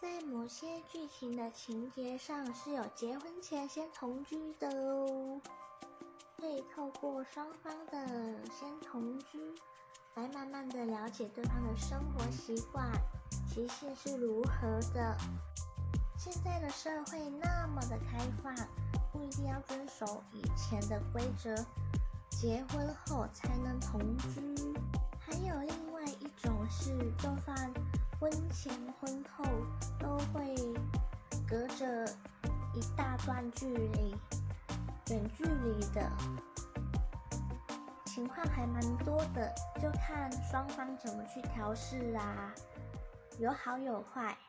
在某些剧情的情节上是有结婚前先同居的哦，可以透过双方的先同居，来慢慢的了解对方的生活习惯、习性是如何的。现在的社会那么的开放，不一定要遵守以前的规则，结婚后才能同居。还有另外一种是，就算婚前婚后一大段距离，远距离的情况还蛮多的，就看双方怎么去调试啊，有好有坏。